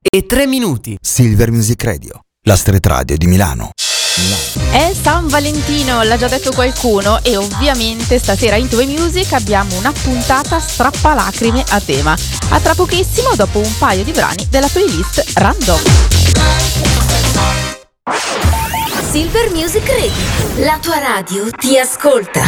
e 3 minuti. Silver Music Radio, la street radio di Milano. È San Valentino, l'ha già detto qualcuno e ovviamente stasera in Tue Music abbiamo una puntata strappalacrime a tema. A tra pochissimo dopo un paio di brani della playlist Random. Silver Music Radio, la tua radio ti ascolta.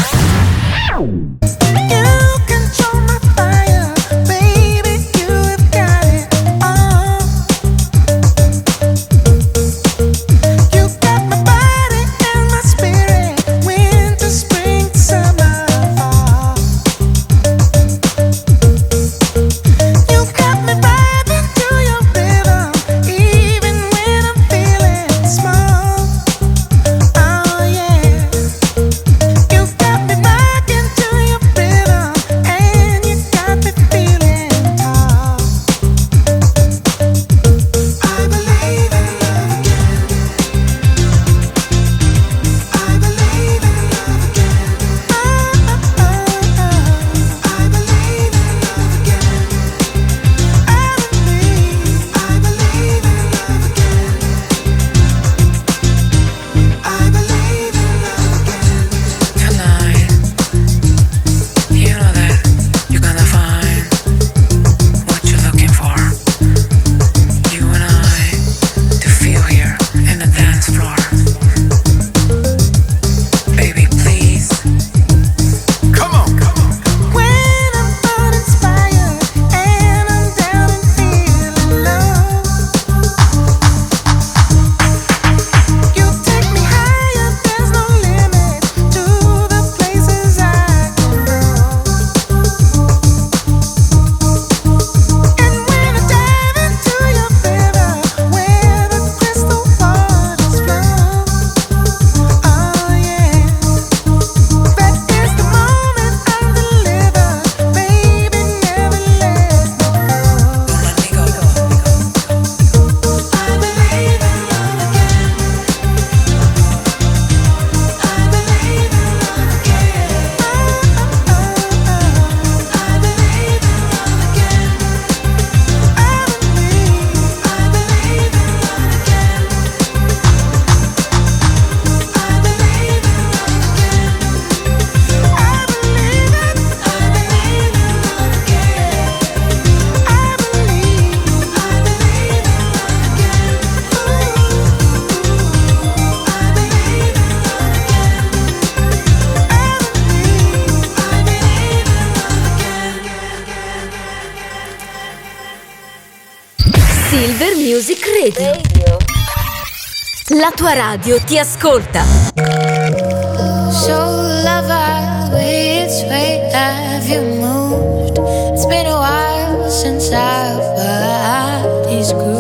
Tua radio ti ascolta. So lover, which way have you moved? It's been a while since our bodies grooved.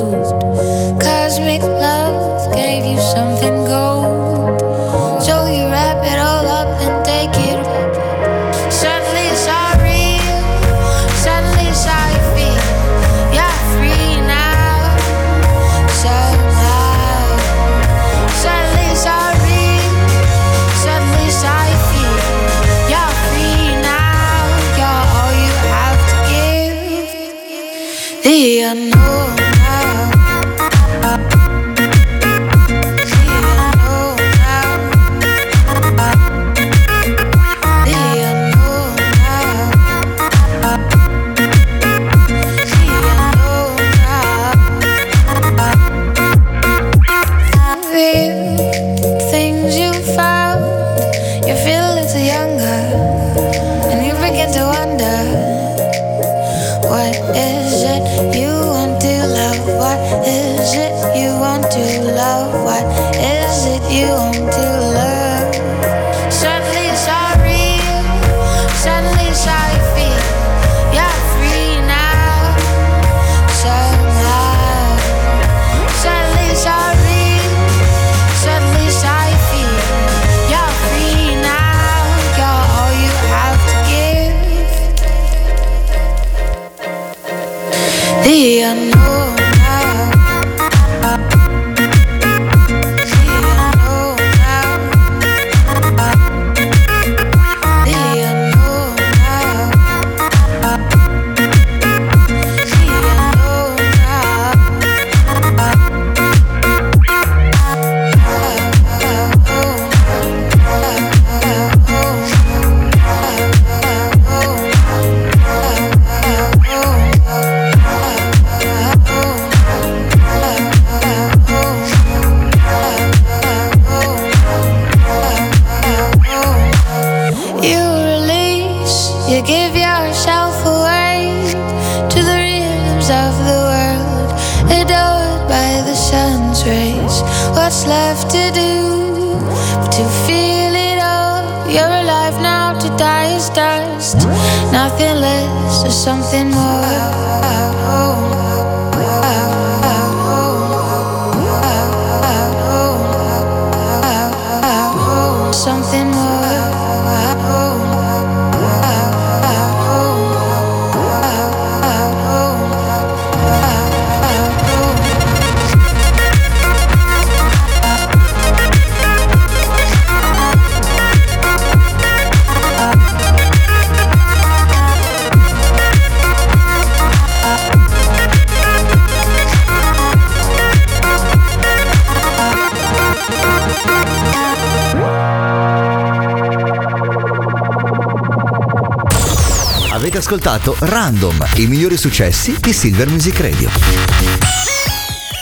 day unknown. Ascoltato Random, i migliori successi di Silver Music Radio.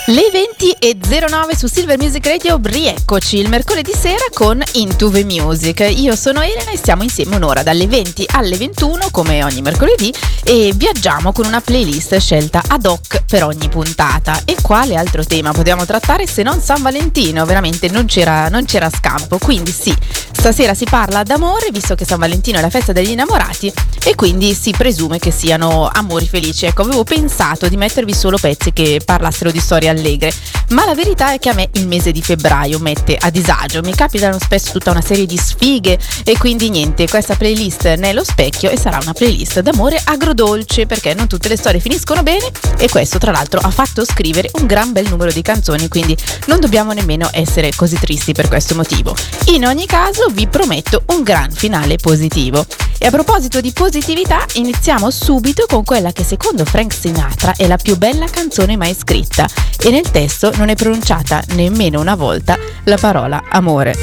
Le 20 e 09 su Silver Music Radio, rieccoci il mercoledì sera con Into the Music. Io sono Elena e stiamo insieme un'ora dalle 20 alle 21 come ogni mercoledì e viaggiamo con una playlist scelta ad hoc per ogni puntata. E quale altro tema potevamo trattare se non San Valentino? Veramente non c'era, non c'era scampo. Quindi sì, stasera si parla d'amore visto che San Valentino è la festa degli innamorati e quindi si presume che siano amori felici. Ecco, avevo pensato di mettervi solo pezzi che parlassero di storie allegre, ma la verità è che a me il mese di febbraio mette a disagio, mi capitano spesso tutta una serie di sfighe e quindi niente, questa playlist ne è lo specchio e sarà una playlist d'amore agrodolce perché non tutte le storie finiscono bene e questo tra l'altro ha fatto scrivere un gran bel numero di canzoni, quindi non dobbiamo nemmeno essere così tristi per questo motivo. In ogni caso vi prometto un gran finale positivo. E a proposito di positività, iniziamo subito con quella che secondo Frank Sinatra è la più bella canzone mai scritta e nel testo non è pronunciata nemmeno una volta la parola amore.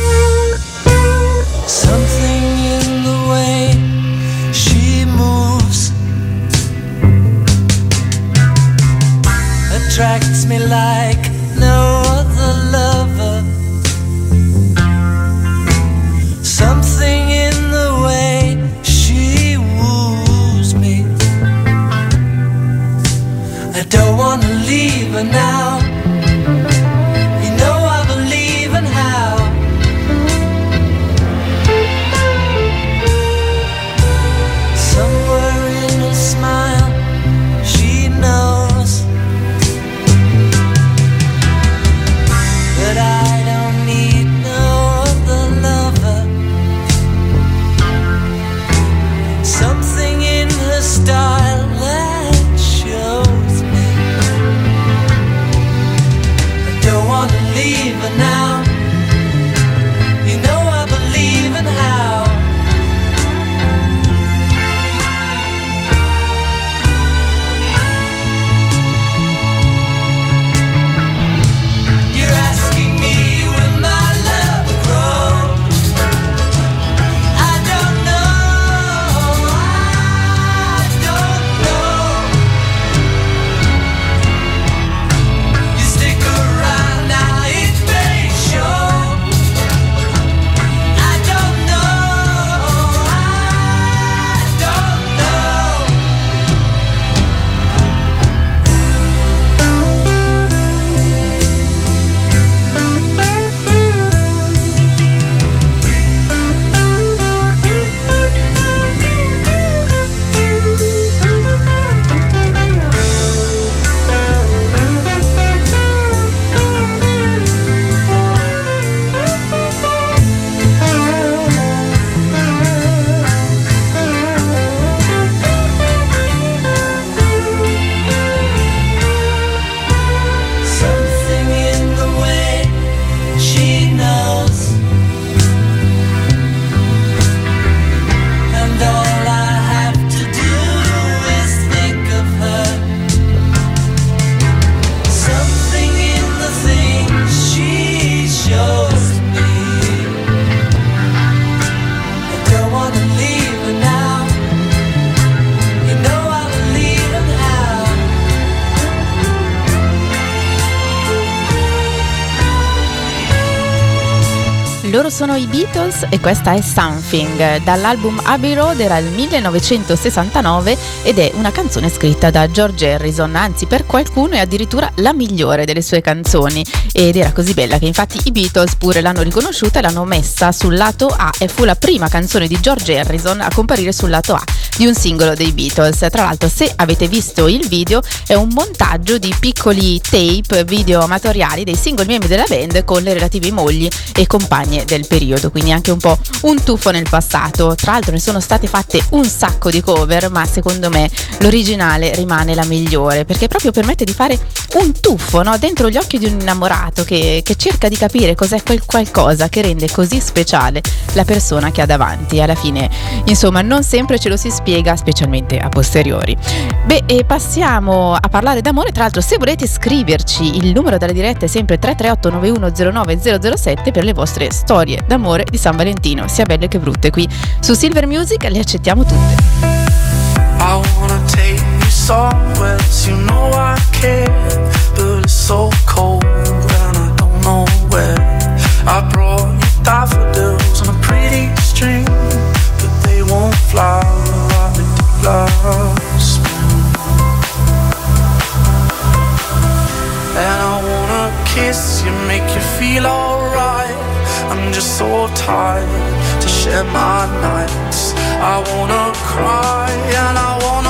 Something attracts me like e questa è Something. Dall'album Abbey Road era il 1969 ed è una canzone scritta da George Harrison, anzi per qualcuno è addirittura la migliore delle sue canzoni ed era così bella che infatti i Beatles pure l'hanno riconosciuta e l'hanno messa sul lato A e fu la prima canzone di George Harrison a comparire sul lato A di un singolo dei Beatles. Tra l'altro se avete visto il video è un montaggio di piccoli tape video amatoriali dei singoli membri della band con le relative mogli e compagne del periodo, quindi anche un po' un tuffo nel passato. Tra l'altro ne sono state fatte un sacco di cover, ma secondo me l'originale rimane la migliore perché proprio permette di fare un tuffo no? dentro gli occhi di un innamorato che, che cerca di capire cos'è quel qualcosa che rende così speciale la persona che ha davanti. Alla fine, insomma, non sempre ce lo si spiega, specialmente a posteriori. Beh, e passiamo a parlare d'amore. Tra l'altro, se volete scriverci, il numero della diretta è sempre 338 9109 007 per le vostre storie d'amore di San Valentino, sia belle che brutte. Qui su Silver Music le accettiamo tutte. I wanna take you somewhere, you know I care, but it's so cold and I don't know where. I brought you daffodils on a pretty string, but they won't fly And I wanna kiss you, make you feel alright. I'm just so tired to share my nights. I wanna cry and I wanna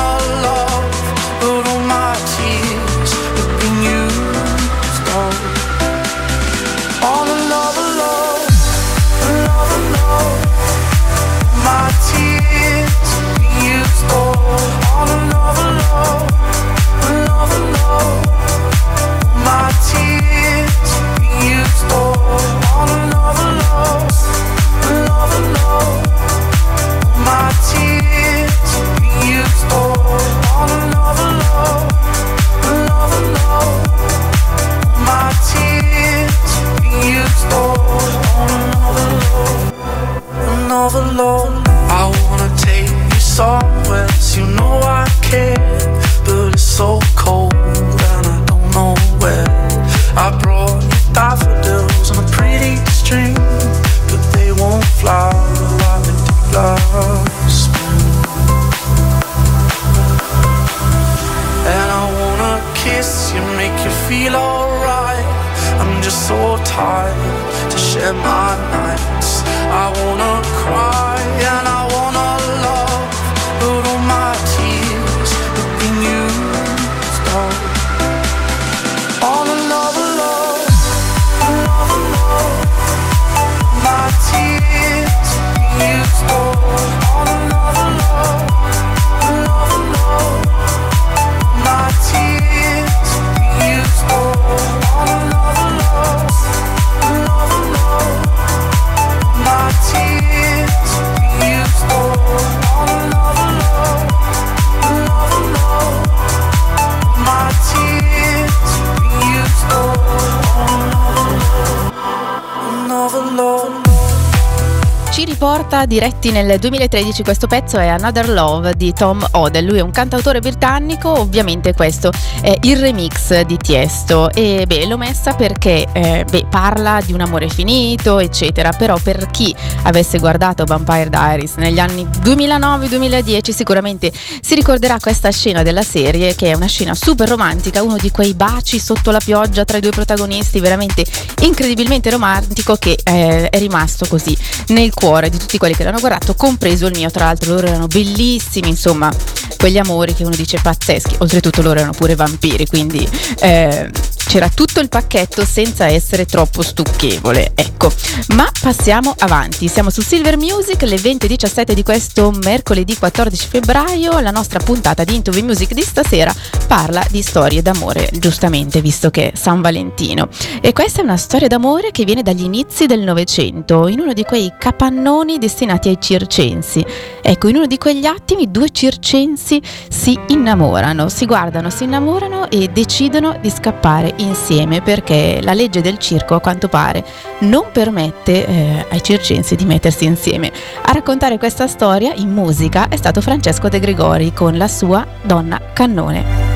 riporta diretti nel 2013 questo pezzo è Another Love di Tom Odell, lui è un cantautore britannico, ovviamente questo è il remix di Tiesto. E beh l'ho messa perché eh, beh, parla di un amore finito eccetera, però per chi avesse guardato Vampire Diaries negli anni 2009-2010 sicuramente si ricorderà questa scena della serie che è una scena super romantica, uno di quei baci sotto la pioggia tra i due protagonisti veramente incredibilmente romantico che eh, è rimasto così nel cuore di tutti quelli che l'hanno guardato, compreso il mio. Tra l'altro loro erano bellissimi, insomma, quegli amori che uno dice pazzeschi. Oltretutto loro erano pure vampiri, quindi eh, c'era tutto il pacchetto senza essere troppo stucchevole. Ecco, ma passiamo avanti. Siamo su Silver Music, le 20.17 di questo mercoledì 14 febbraio. La nostra puntata di Into the Music di stasera parla di storie d'amore, giustamente, visto che è San Valentino. E questa è una storia d'amore che viene dagli inizi del Novecento, in uno di quei capannoni destinati ai circensi. Ecco, in uno di quegli attimi due circensi si innamorano, si guardano, si innamorano e decidono di scappare insieme perché la legge del circo, a quanto pare, non permette eh, ai circensi di mettersi insieme. A raccontare questa storia in musica è stato Francesco De Gregori con la sua Donna Cannone.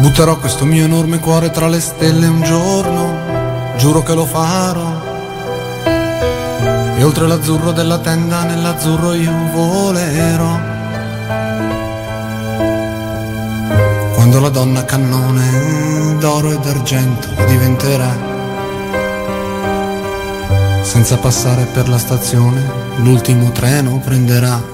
Butterò questo mio enorme cuore tra le stelle un giorno, giuro che lo farò. E oltre l'azzurro della tenda, nell'azzurro io volerò. Quando la donna cannone d'oro e d'argento diventerà senza passare per la stazione, l'ultimo treno prenderà.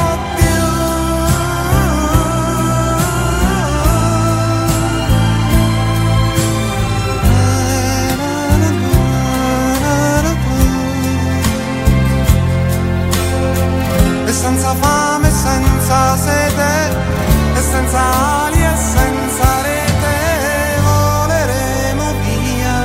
senza fame, senza sete, e senza ali e senza rete voleremo via.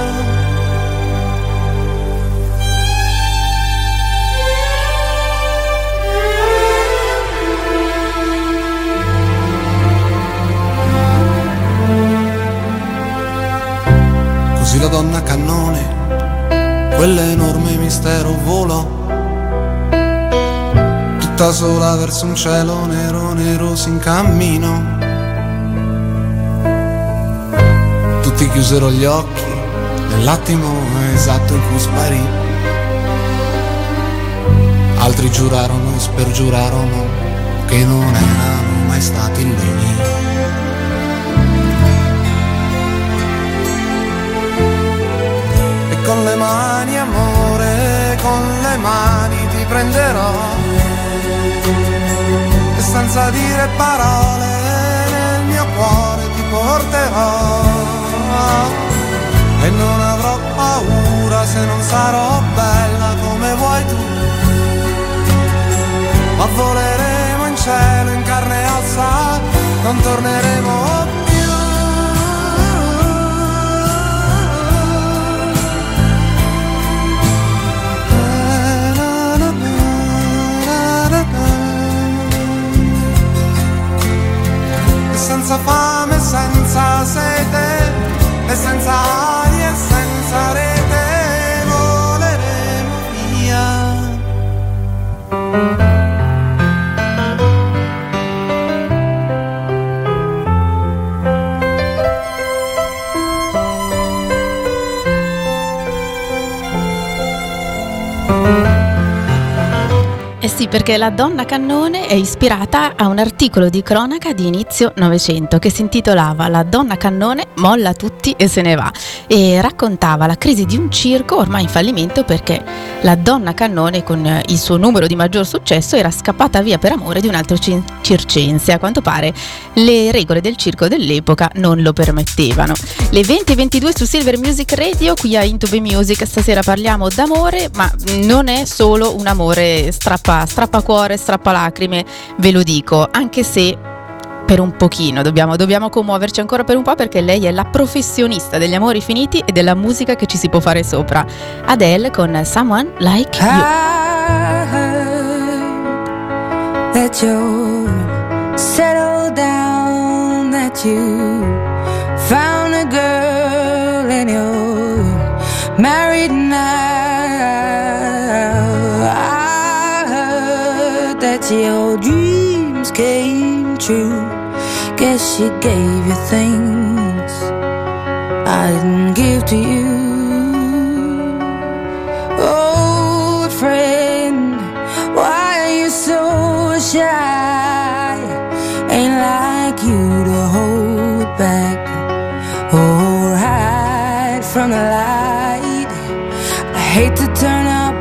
Così la donna cannone, quell'enorme mistero volò tutta sola verso un cielo nero nero s'incammino. Tutti chiusero gli occhi nell'attimo esatto in cui sparì. Altri giurarono e spergiurarono che non erano mai stati lì. Con le mani amore, con le mani ti prenderò e senza dire parole nel mio cuore ti porterò. E non avrò paura se non sarò bella come vuoi tu. Ma voleremo in cielo in carne e ossa non torneremo più senza fame, senza sete, e senza ali sì, perché la donna cannone è ispirata a un articolo di cronaca di inizio Novecento che si intitolava La donna cannone molla tutti e se ne va e raccontava la crisi di un circo ormai in fallimento perché la donna cannone con il suo numero di maggior successo era scappata via per amore di un altro cin- circense. A quanto pare le regole del circo dell'epoca non lo permettevano. Le 20 e 22 su Silver Music Radio, qui a Intube Music, stasera parliamo d'amore, ma non è solo un amore strappa, strappacuore, strappalacrime, ve lo dico, anche se per un pochino, dobbiamo, dobbiamo commuoverci ancora per un po' perché lei è la professionista degli amori finiti e della musica che ci si può fare sopra. Adele con Someone Like You. That you're settled down, that you found a girl and you're married now. Your dreams came true. Guess she gave you things I didn't give to you. Old friend, why are you so shy? Ain't like you to hold back or hide from the light.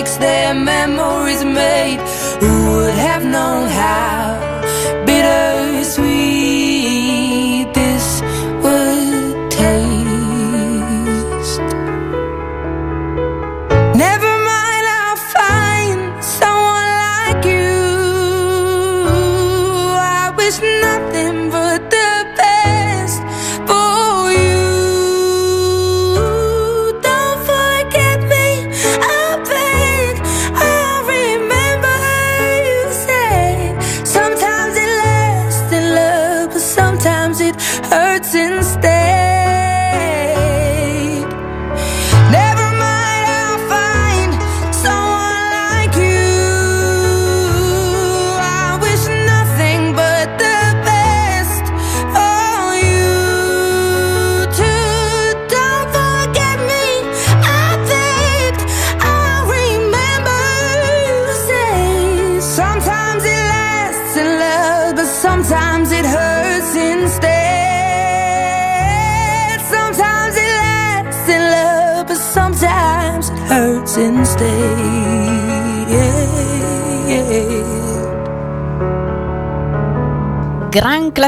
Mistakes, their memories made.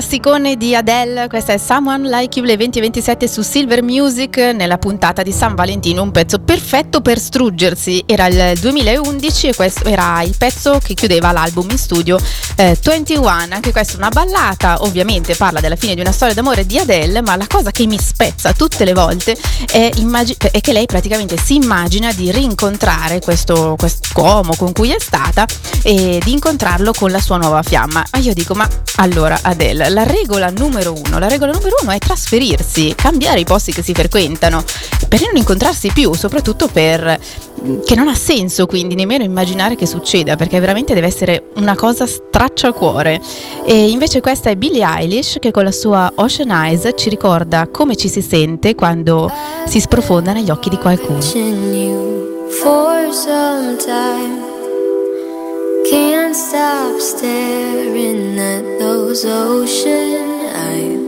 Classicone di Adele, questa è Someone Like You, le 2027 su Silver Music nella puntata di San Valentino, un pezzo perfetto per struggersi, era il 2011 e questo era il pezzo che chiudeva l'album in studio eh, 21, anche questa è una ballata, ovviamente parla della fine di una storia d'amore di Adele, ma la cosa che mi spezza tutte le volte è, immagi- è che lei praticamente si immagina di rincontrare questo uomo con cui è stata e di incontrarlo con la sua nuova fiamma. Ma io dico, ma allora Adele, la regola numero uno, la regola numero uno è trasferirsi, cambiare i posti che si frequentano, per non incontrarsi più, soprattutto per che non ha senso quindi nemmeno immaginare che succeda, perché veramente deve essere una cosa stracciacuore. E invece questa è Billie Eilish che con la sua Ocean Eyes ci ricorda come ci si sente quando si sprofonda negli occhi di qualcuno. Can't stop staring at those ocean eyes.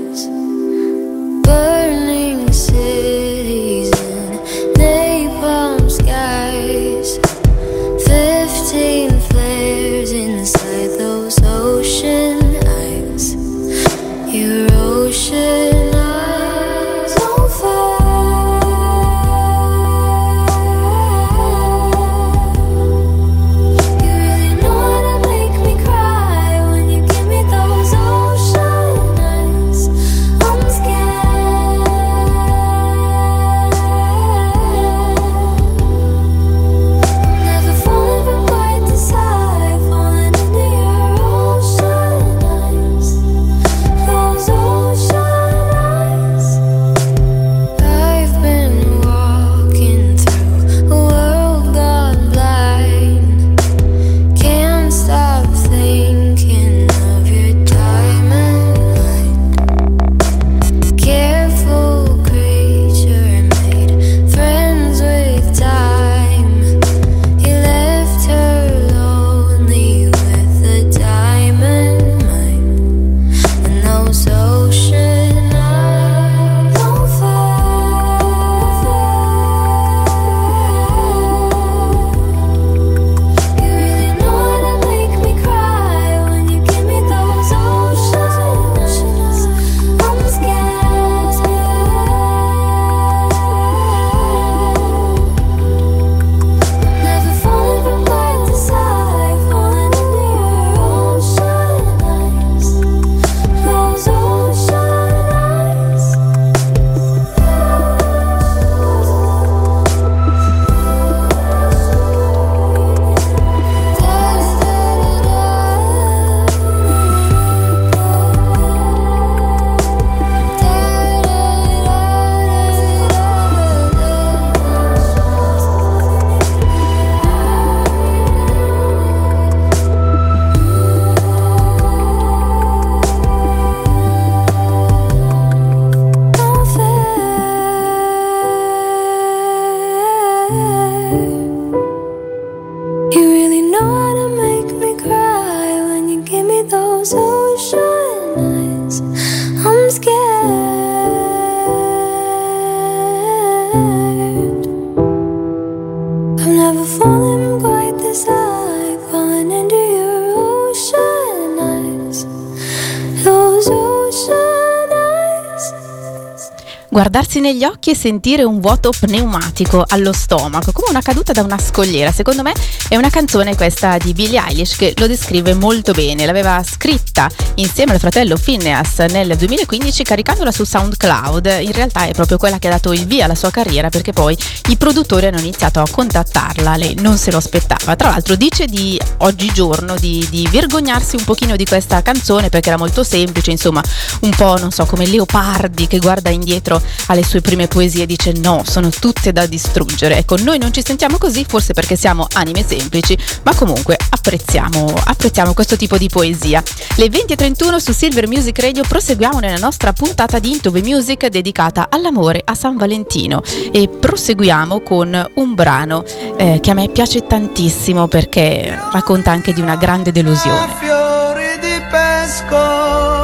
Negli occhi e sentire un vuoto pneumatico allo stomaco, una caduta da una scogliera. Secondo me è una canzone questa di Billie Eilish che lo descrive molto bene. L'aveva scritta insieme al fratello Phineas nel 2015 caricandola su SoundCloud. In realtà è proprio quella che ha dato il via alla sua carriera perché poi i produttori hanno iniziato a contattarla, lei non se lo aspettava. Tra l'altro dice di oggigiorno di, di vergognarsi un pochino di questa canzone perché era molto semplice, insomma un po' non so come Leopardi che guarda indietro alle sue prime poesie dice no, sono tutte da distruggere. Ecco, noi non ci sentiamo così, forse perché siamo anime semplici, ma comunque apprezziamo, apprezziamo questo tipo di poesia. Le 20.31 su Silver Music Radio proseguiamo nella nostra puntata di Into the Music dedicata all'amore a San Valentino e proseguiamo con un brano eh, che a me piace tantissimo perché racconta anche di una grande delusione. Fiori di pesco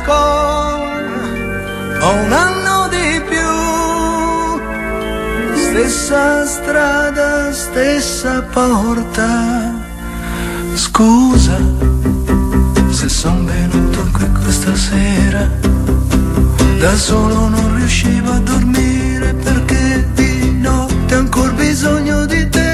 esco ho un anno di più. Stessa strada stessa porta. Scusa se son venuto qui questa sera. Da solo non riuscivo a dormire perché di notte ho ancora bisogno di te.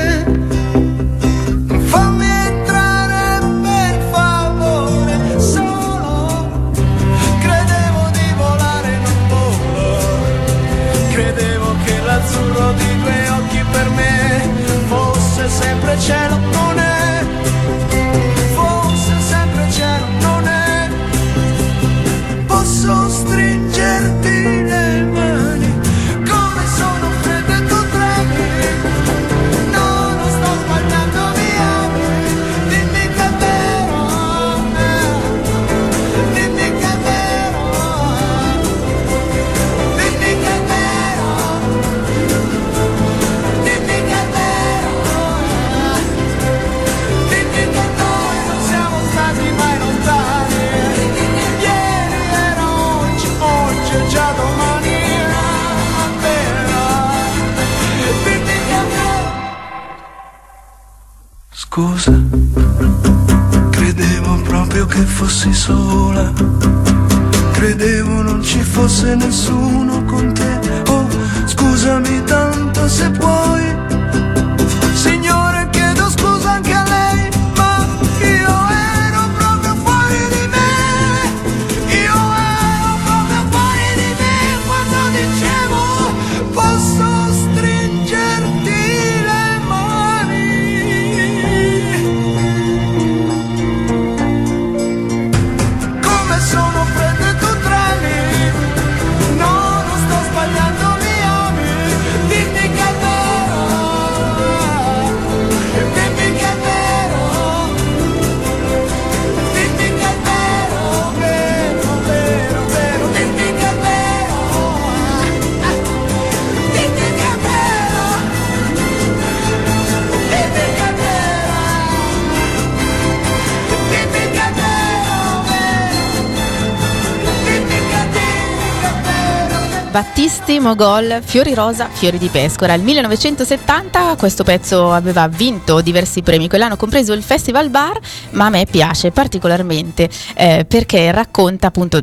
Battisti, Mogol, Fiori Rosa, Fiori di Pescora. Nel 1970 questo pezzo aveva vinto diversi premi, quell'anno compreso il Festival Bar, ma a me piace particolarmente eh, perché racconta appunto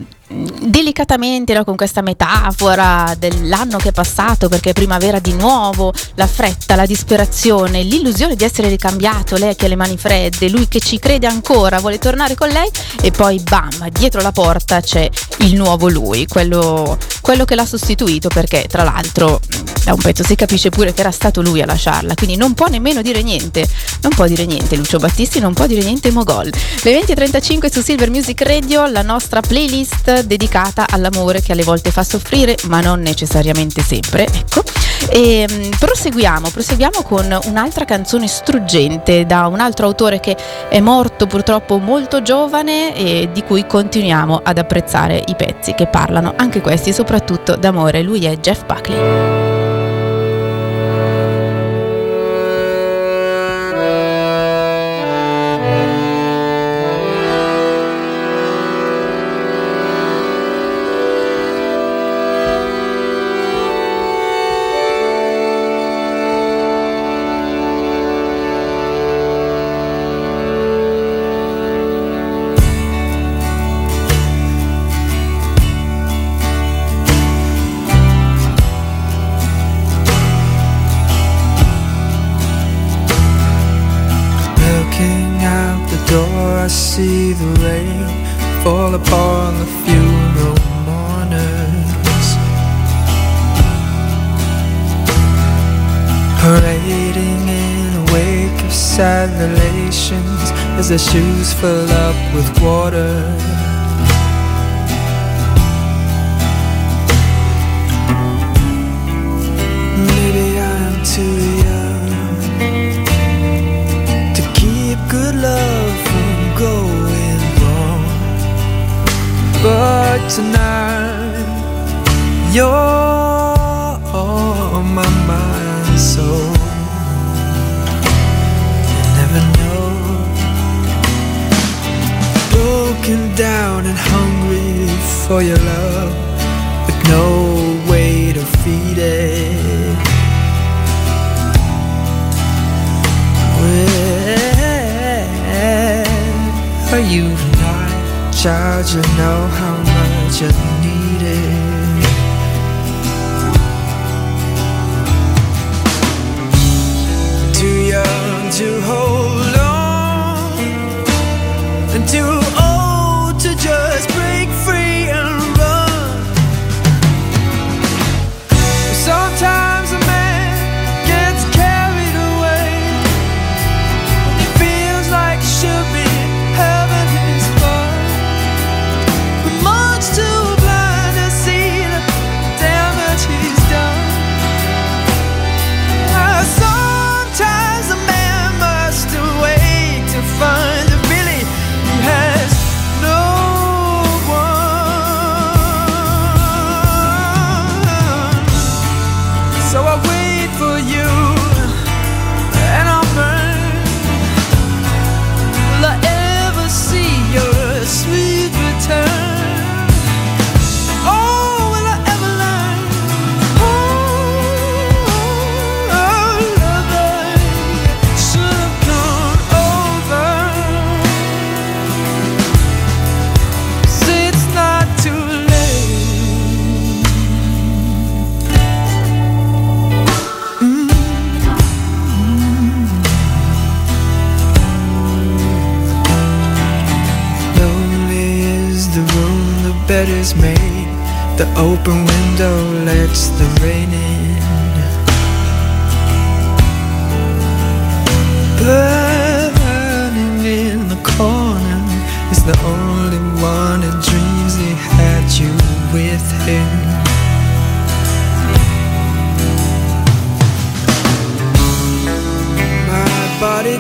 delicatamente no, con questa metafora dell'anno che è passato perché è primavera di nuovo, la fretta, la disperazione, l'illusione di essere ricambiato, lei che ha le mani fredde, lui che ci crede ancora, vuole tornare con lei e poi bam, dietro la porta c'è il nuovo lui, quello, quello che l'ha sostituito perché tra l'altro da un pezzo si capisce pure che era stato lui a lasciarla, quindi non può nemmeno dire niente, non può dire niente Lucio Battisti, non può dire niente Mogol. Le 20.35 su Silver Music Radio, la nostra playlist dedicata all'amore che alle volte fa soffrire, ma non necessariamente sempre, ecco. E mh, proseguiamo, proseguiamo con un'altra canzone struggente da un altro autore che è morto purtroppo molto giovane e di cui continuiamo ad apprezzare i pezzi che parlano anche questi soprattutto d'amore. Lui è Jeff Buckley. fall upon the funeral mourners. Parading in the wake of sad relations As their shoes fill up with water.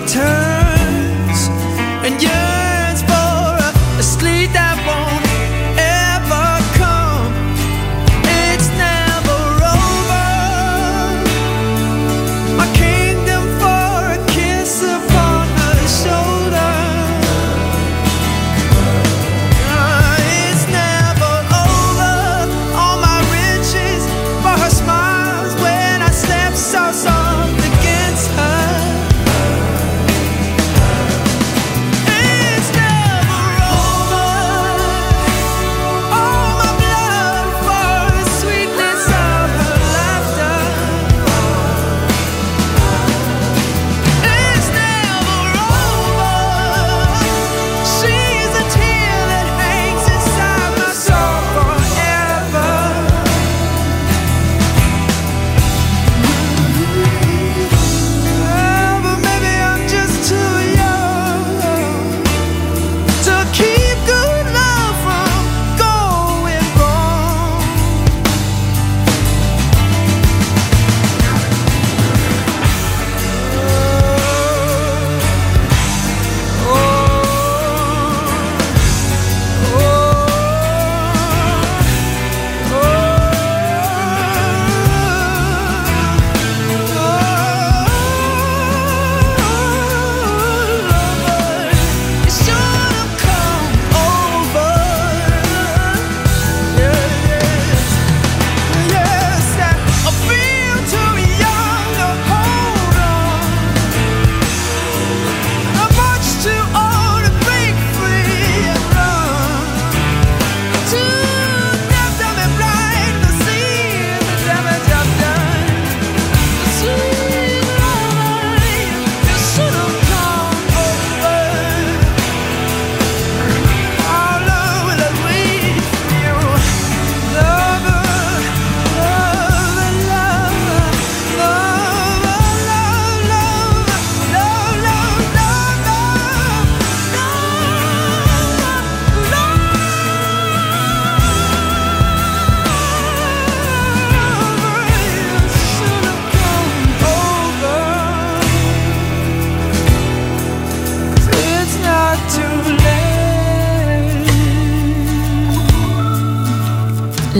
turn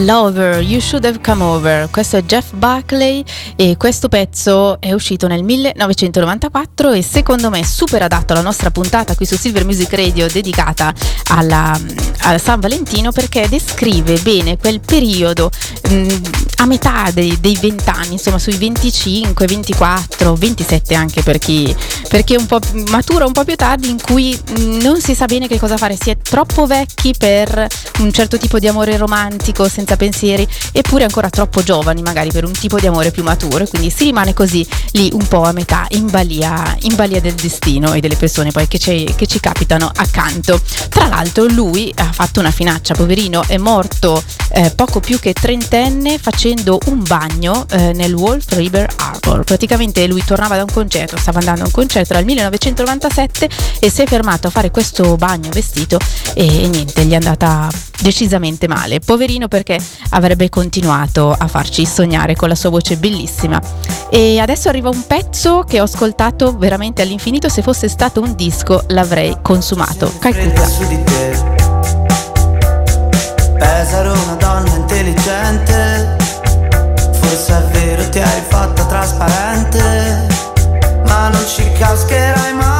Lover, You Should Have Come Over. Questo è Jeff Buckley e questo pezzo è uscito nel 1994 e secondo me è super adatto alla nostra puntata qui su Silver Music Radio dedicata alla, a San Valentino perché descrive bene quel periodo mh, a metà dei, dei 20 anni, insomma sui 25, 24, 27 anche per chi, per un po' maturo un po' più tardi in cui mh, non si sa bene che cosa fare, si è troppo vecchi per un certo tipo di amore romantico senza pensieri eppure ancora troppo giovani magari per un tipo di amore più maturo e quindi si rimane così lì un po' a metà in balia, in balia del destino e delle persone poi che ci, che ci capitano accanto. Tra l'altro lui ha fatto una finaccia, poverino, è morto eh, poco più che trentenne facendo un bagno eh, nel Wolf River Harbor. Praticamente lui tornava da un concerto, stava andando a un concerto dal 1997 e si è fermato a fare questo bagno vestito e, e niente, gli è andata decisamente male. Poverino perché avrebbe continuato a farci sognare con la sua voce bellissima. E adesso arriva un pezzo che ho ascoltato veramente all'infinito, se fosse stato un disco l'avrei consumato. Calcutta. su trasparente Ma non ci cascherai mai.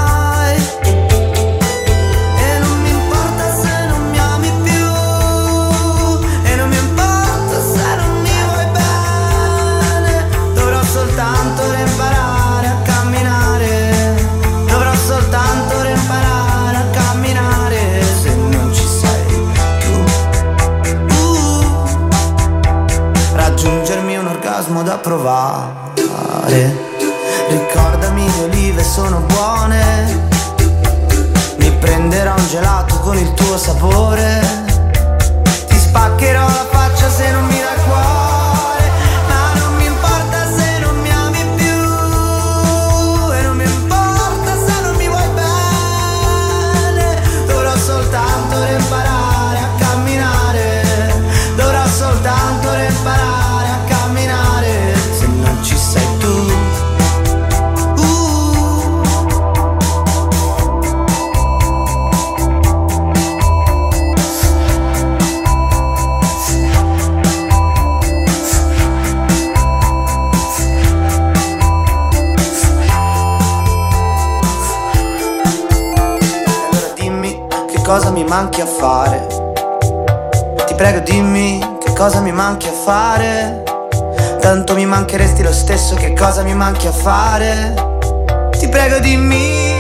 Da provare Ricordami le olive sono buone. Mi prenderò un gelato con il tuo sapore che cosa mi manchi a fare. Ti prego dimmi.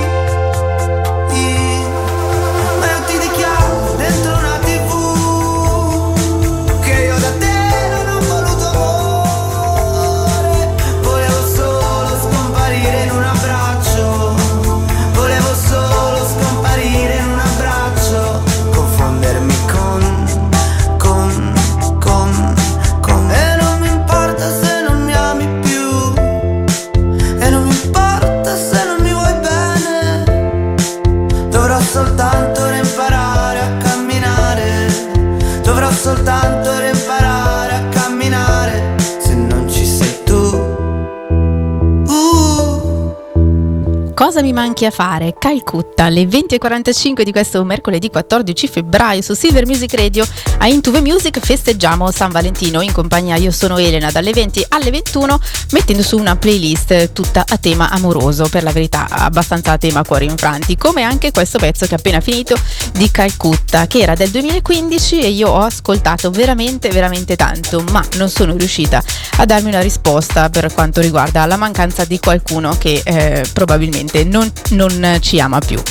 Cosa mi manchi a fare? Calcutta, alle 20.45 di questo mercoledì 14 febbraio su Silver Music Radio a Intuve Music festeggiamo San Valentino in compagnia io sono Elena dalle 20 alle 21 mettendo su una playlist tutta a tema amoroso per la verità abbastanza a tema cuori infranti come anche questo pezzo che è appena finito di Calcutta che era del 2015 e io ho ascoltato veramente veramente tanto ma non sono riuscita a darmi una risposta per quanto riguarda la mancanza di qualcuno che eh, probabilmente non, non ci ama più.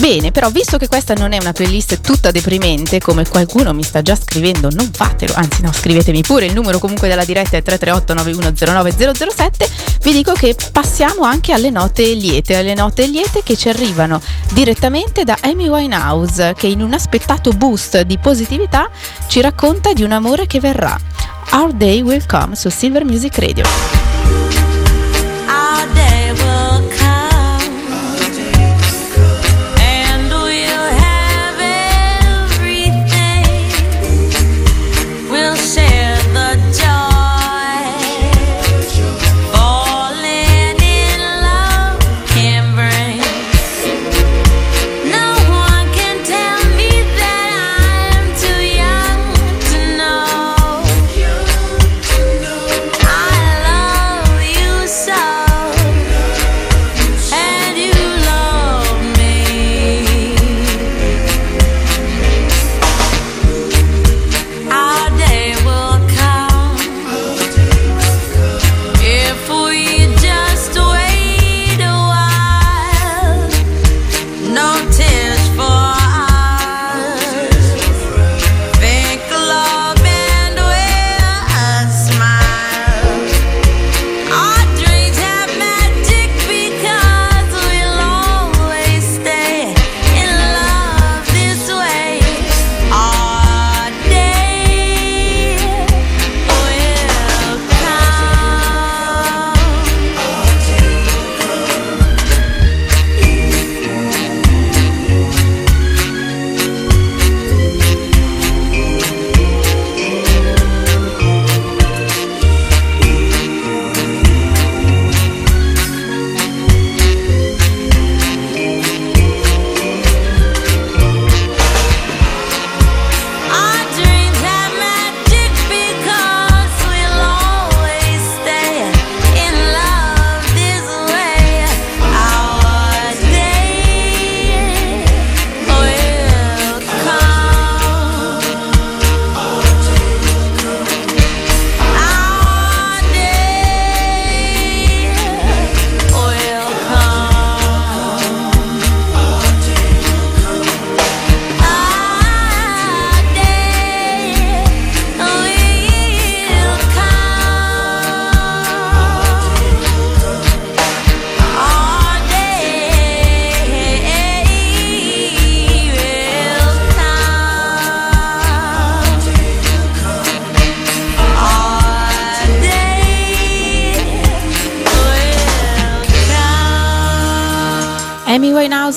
Bene, però visto che questa non è una playlist tutta deprimente, come qualcuno mi sta già scrivendo, non fatelo, anzi no, scrivetemi pure, il numero comunque della diretta è 338 9109 007, vi dico che passiamo anche alle note liete, alle note liete che ci arrivano direttamente da Amy Winehouse, che in un aspettato boost di positività ci racconta di un amore che verrà. Our Day Will Come su Silver Music Radio.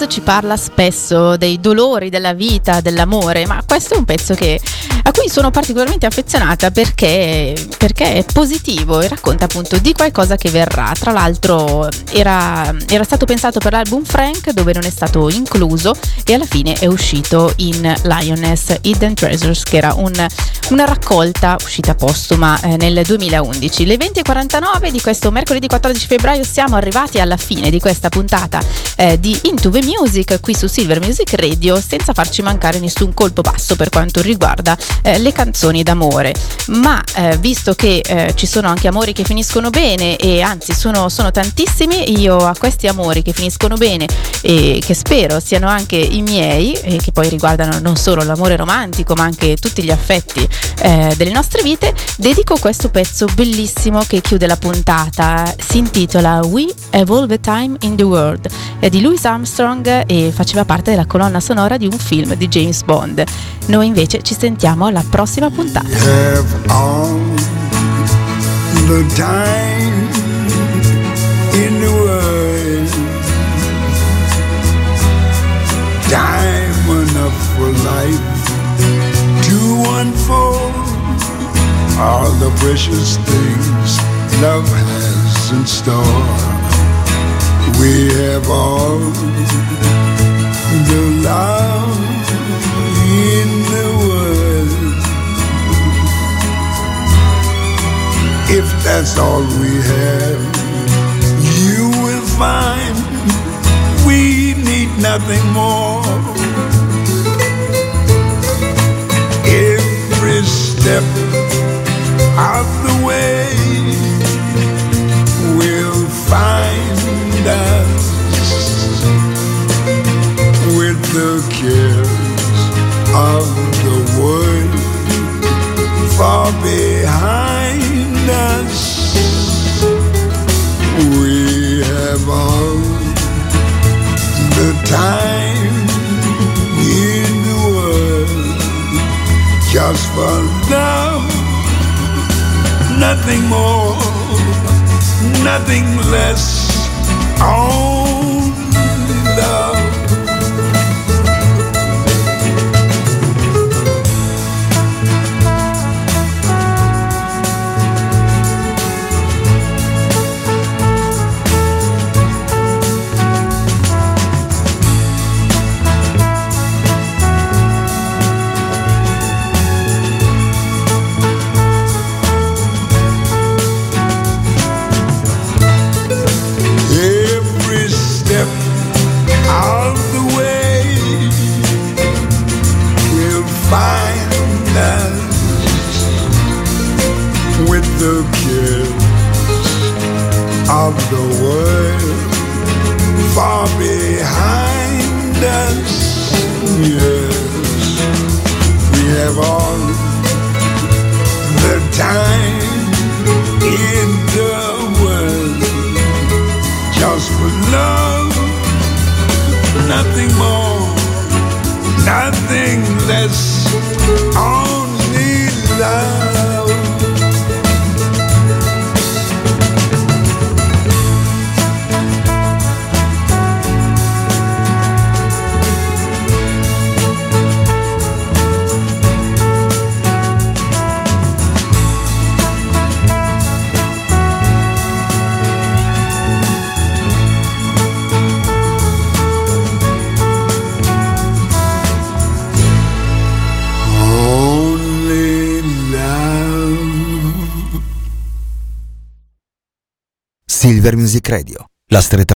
Ci parla spesso dei dolori della vita, dell'amore, ma questo è un pezzo che, a cui sono particolarmente affezionata perché, perché è positivo e racconta appunto di qualcosa che verrà. Tra l'altro era, era stato pensato per l'album Frank dove non è stato incluso e alla fine è uscito in Lioness Hidden Treasures che era un- una raccolta uscita postuma eh, nel 2011. Le 20.49 di questo mercoledì 14 febbraio siamo arrivati alla fine di questa puntata eh, di Into the Music qui su Silver Music Radio senza farci mancare nessun colpo basso per quanto riguarda eh, le canzoni d'amore. Ma eh, visto che eh, ci sono anche amori che finiscono bene e anzi sono, sono tantissimi, io a questi amori che finiscono bene e che spero siano anche i miei e che poi riguardano non solo l'amore romantico ma anche tutti gli affetti eh, delle nostre vite, dedico questo pezzo bellissimo che chiude la puntata. Si intitola We Have All the Time in the World. È di Louis Armstrong e faceva parte della colonna sonora di un film di James Bond. Noi invece ci sentiamo alla prossima puntata. all the precious things love has in store. We have all the love in the world. If that's all we have, you will find we need nothing more. Every step of the way find us with the cares of the world far behind us. We have all the time in the world just for love, nothing more, nothing less. Only Silver Music Radio, la stretta